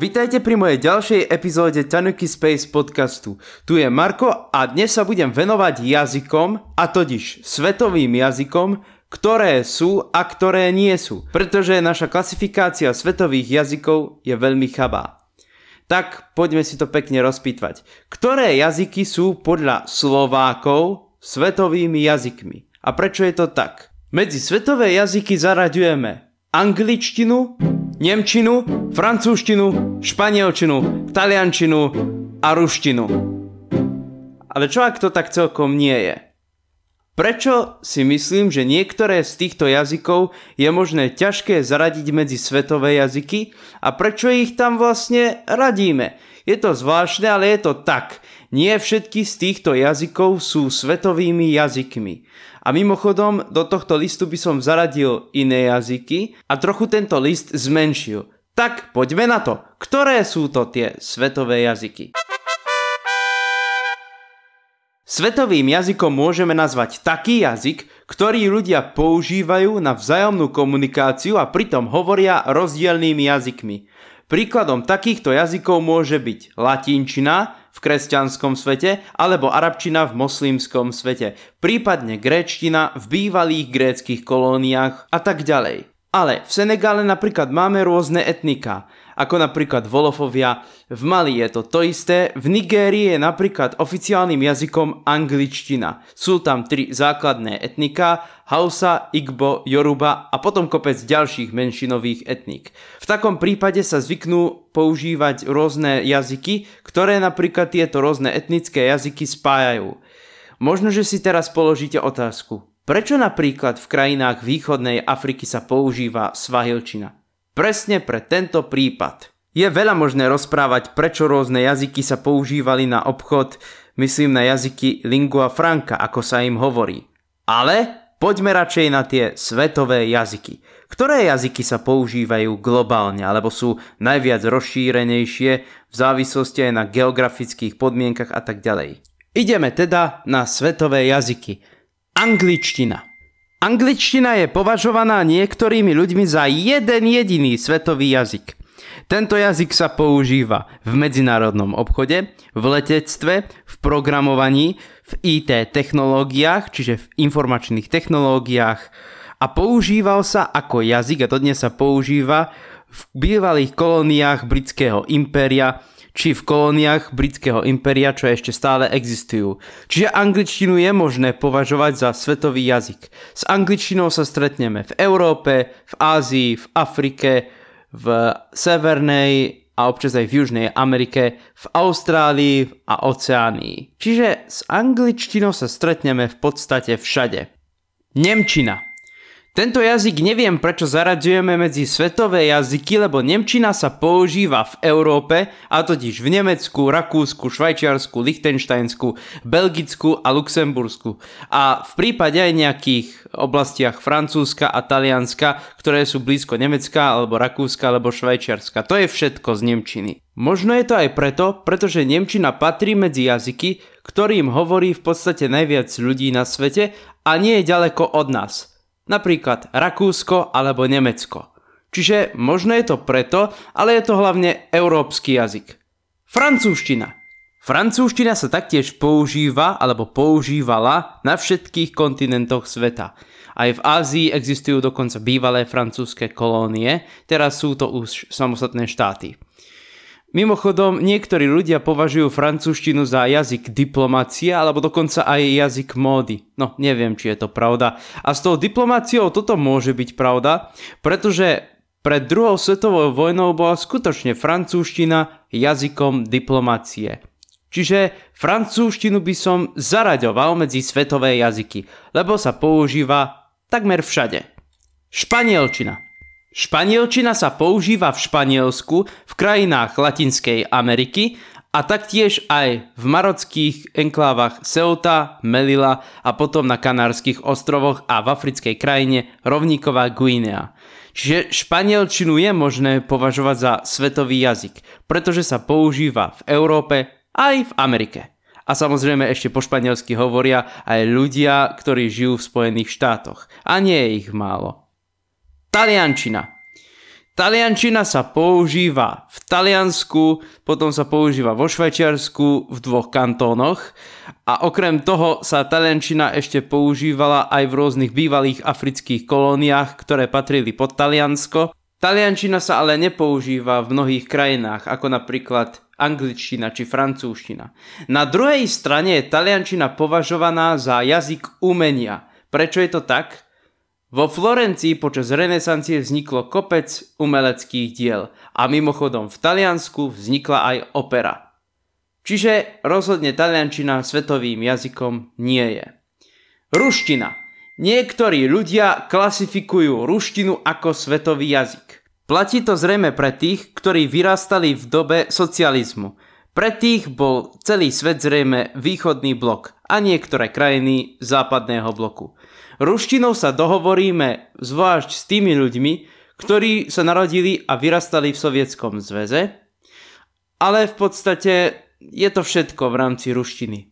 Vítajte pri mojej ďalšej epizóde Tanuki Space podcastu. Tu je Marko a dnes sa budem venovať jazykom, a totiž svetovým jazykom, ktoré sú a ktoré nie sú, pretože naša klasifikácia svetových jazykov je veľmi chabá. Tak poďme si to pekne rozpýtvať. Ktoré jazyky sú podľa Slovákov svetovými jazykmi? A prečo je to tak? Medzi svetové jazyky zaraďujeme angličtinu, nemčinu, francúzštinu, španielčinu, taliančinu a ruštinu. Ale čo ak to tak celkom nie je? Prečo si myslím, že niektoré z týchto jazykov je možné ťažké zaradiť medzi svetové jazyky a prečo ich tam vlastne radíme? Je to zvláštne, ale je to tak. Nie všetky z týchto jazykov sú svetovými jazykmi. A mimochodom, do tohto listu by som zaradil iné jazyky a trochu tento list zmenšil. Tak poďme na to. Ktoré sú to tie svetové jazyky? Svetovým jazykom môžeme nazvať taký jazyk, ktorý ľudia používajú na vzájomnú komunikáciu a pritom hovoria rozdielnými jazykmi. Príkladom takýchto jazykov môže byť latinčina, v kresťanskom svete alebo arabčina v moslimskom svete, prípadne gréčtina v bývalých gréckých kolóniách a tak ďalej. Ale v Senegále napríklad máme rôzne etnika, ako napríklad Volofovia, v Mali je to to isté, v Nigérii je napríklad oficiálnym jazykom angličtina. Sú tam tri základné etnika, Hausa, Igbo, Yoruba a potom kopec ďalších menšinových etník. V takom prípade sa zvyknú používať rôzne jazyky, ktoré napríklad tieto rôzne etnické jazyky spájajú. Možno, že si teraz položíte otázku, Prečo napríklad v krajinách východnej Afriky sa používa svahilčina? Presne pre tento prípad. Je veľa možné rozprávať, prečo rôzne jazyky sa používali na obchod, myslím na jazyky lingua franca, ako sa im hovorí. Ale poďme radšej na tie svetové jazyky. Ktoré jazyky sa používajú globálne, alebo sú najviac rozšírenejšie v závislosti aj na geografických podmienkach a tak ďalej. Ideme teda na svetové jazyky. Angličtina. Angličtina je považovaná niektorými ľuďmi za jeden jediný svetový jazyk. Tento jazyk sa používa v medzinárodnom obchode, v letectve, v programovaní, v IT technológiách, čiže v informačných technológiách a používal sa ako jazyk a dodnes sa používa v bývalých kolóniách britského impéria či v kolóniách britského impéria, čo ešte stále existujú. Čiže angličtinu je možné považovať za svetový jazyk. S angličtinou sa stretneme v Európe, v Ázii, v Afrike, v Severnej a občas aj v Južnej Amerike, v Austrálii a Oceánii. Čiže s angličtinou sa stretneme v podstate všade. Nemčina. Tento jazyk neviem prečo zaradzujeme medzi svetové jazyky, lebo Nemčina sa používa v Európe, a totiž v Nemecku, Rakúsku, Švajčiarsku, Lichtensteinsku, Belgicku a Luxembursku. A v prípade aj nejakých oblastiach Francúzska a Talianska, ktoré sú blízko Nemecka, alebo Rakúska, alebo Švajčiarska. To je všetko z Nemčiny. Možno je to aj preto, pretože Nemčina patrí medzi jazyky, ktorým hovorí v podstate najviac ľudí na svete a nie je ďaleko od nás napríklad Rakúsko alebo Nemecko. Čiže možno je to preto, ale je to hlavne európsky jazyk. Francúzština. Francúzština sa taktiež používa alebo používala na všetkých kontinentoch sveta. Aj v Ázii existujú dokonca bývalé francúzske kolónie, teraz sú to už samostatné štáty. Mimochodom, niektorí ľudia považujú francúzštinu za jazyk diplomácie alebo dokonca aj jazyk módy. No, neviem, či je to pravda. A s tou diplomáciou toto môže byť pravda, pretože pred druhou svetovou vojnou bola skutočne francúzština jazykom diplomácie. Čiže francúzštinu by som zaraďoval medzi svetové jazyky, lebo sa používa takmer všade. Španielčina. Španielčina sa používa v Španielsku, v krajinách Latinskej Ameriky a taktiež aj v marockých enklávach Ceuta, Melilla a potom na Kanárskych ostrovoch a v africkej krajine Rovníková Guinea. Čiže španielčinu je možné považovať za svetový jazyk, pretože sa používa v Európe aj v Amerike. A samozrejme ešte po španielsky hovoria aj ľudia, ktorí žijú v Spojených štátoch. A nie je ich málo. Taliančina. Taliančina sa používa v Taliansku, potom sa používa vo Švajčiarsku v dvoch kantónoch a okrem toho sa taliančina ešte používala aj v rôznych bývalých afrických kolóniách, ktoré patrili pod Taliansko. Taliančina sa ale nepoužíva v mnohých krajinách, ako napríklad angličtina či francúzština. Na druhej strane je taliančina považovaná za jazyk umenia. Prečo je to tak? Vo Florencii počas renesancie vzniklo kopec umeleckých diel a mimochodom v Taliansku vznikla aj opera. Čiže rozhodne taliančina svetovým jazykom nie je. Ruština. Niektorí ľudia klasifikujú ruštinu ako svetový jazyk. Platí to zrejme pre tých, ktorí vyrastali v dobe socializmu. Pre tých bol celý svet zrejme východný blok a niektoré krajiny západného bloku. Ruštinou sa dohovoríme zvlášť s tými ľuďmi, ktorí sa narodili a vyrastali v Sovietskom zväze, ale v podstate je to všetko v rámci ruštiny.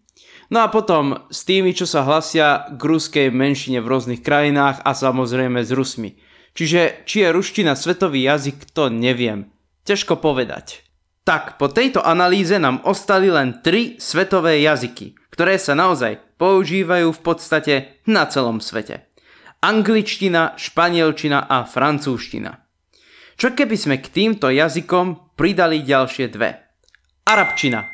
No a potom s tými, čo sa hlasia k ruskej menšine v rôznych krajinách a samozrejme s Rusmi. Čiže či je ruština svetový jazyk, to neviem. Ťažko povedať. Tak, po tejto analýze nám ostali len tri svetové jazyky, ktoré sa naozaj používajú v podstate na celom svete. Angličtina, španielčina a francúzština. Čo keby sme k týmto jazykom pridali ďalšie dve? Arabčina.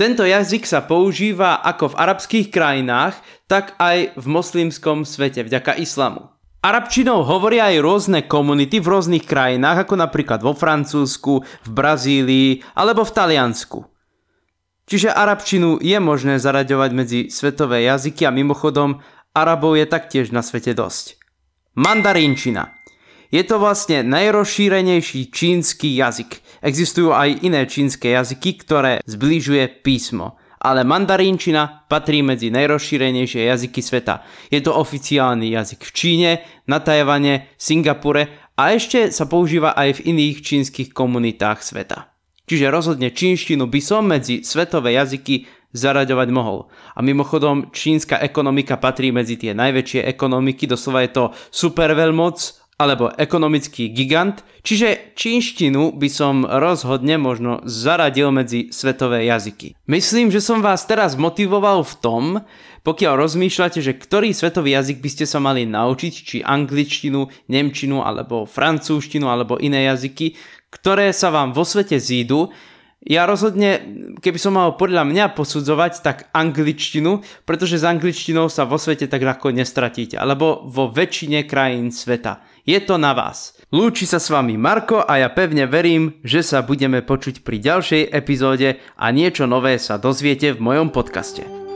Tento jazyk sa používa ako v arabských krajinách, tak aj v moslimskom svete vďaka islamu. Arabčinou hovoria aj rôzne komunity v rôznych krajinách, ako napríklad vo Francúzsku, v Brazílii alebo v Taliansku. Čiže arabčinu je možné zaraďovať medzi svetové jazyky a mimochodom Arabov je taktiež na svete dosť. Mandarínčina. Je to vlastne najrozšírenejší čínsky jazyk. Existujú aj iné čínske jazyky, ktoré zbližuje písmo ale mandarínčina patrí medzi najrozšírenejšie jazyky sveta. Je to oficiálny jazyk v Číne, na Tajvane, Singapure a ešte sa používa aj v iných čínskych komunitách sveta. Čiže rozhodne čínštinu by som medzi svetové jazyky zaraďovať mohol. A mimochodom, čínska ekonomika patrí medzi tie najväčšie ekonomiky, doslova je to super veľmoc alebo ekonomický gigant, čiže čínštinu by som rozhodne možno zaradil medzi svetové jazyky. Myslím, že som vás teraz motivoval v tom, pokiaľ rozmýšľate, že ktorý svetový jazyk by ste sa mali naučiť, či angličtinu, nemčinu alebo francúzštinu alebo iné jazyky, ktoré sa vám vo svete zídu, ja rozhodne, keby som mal podľa mňa posudzovať, tak angličtinu, pretože s angličtinou sa vo svete tak ľahko nestratíte, alebo vo väčšine krajín sveta. Je to na vás. Lúči sa s vami Marko a ja pevne verím, že sa budeme počuť pri ďalšej epizóde a niečo nové sa dozviete v mojom podcaste.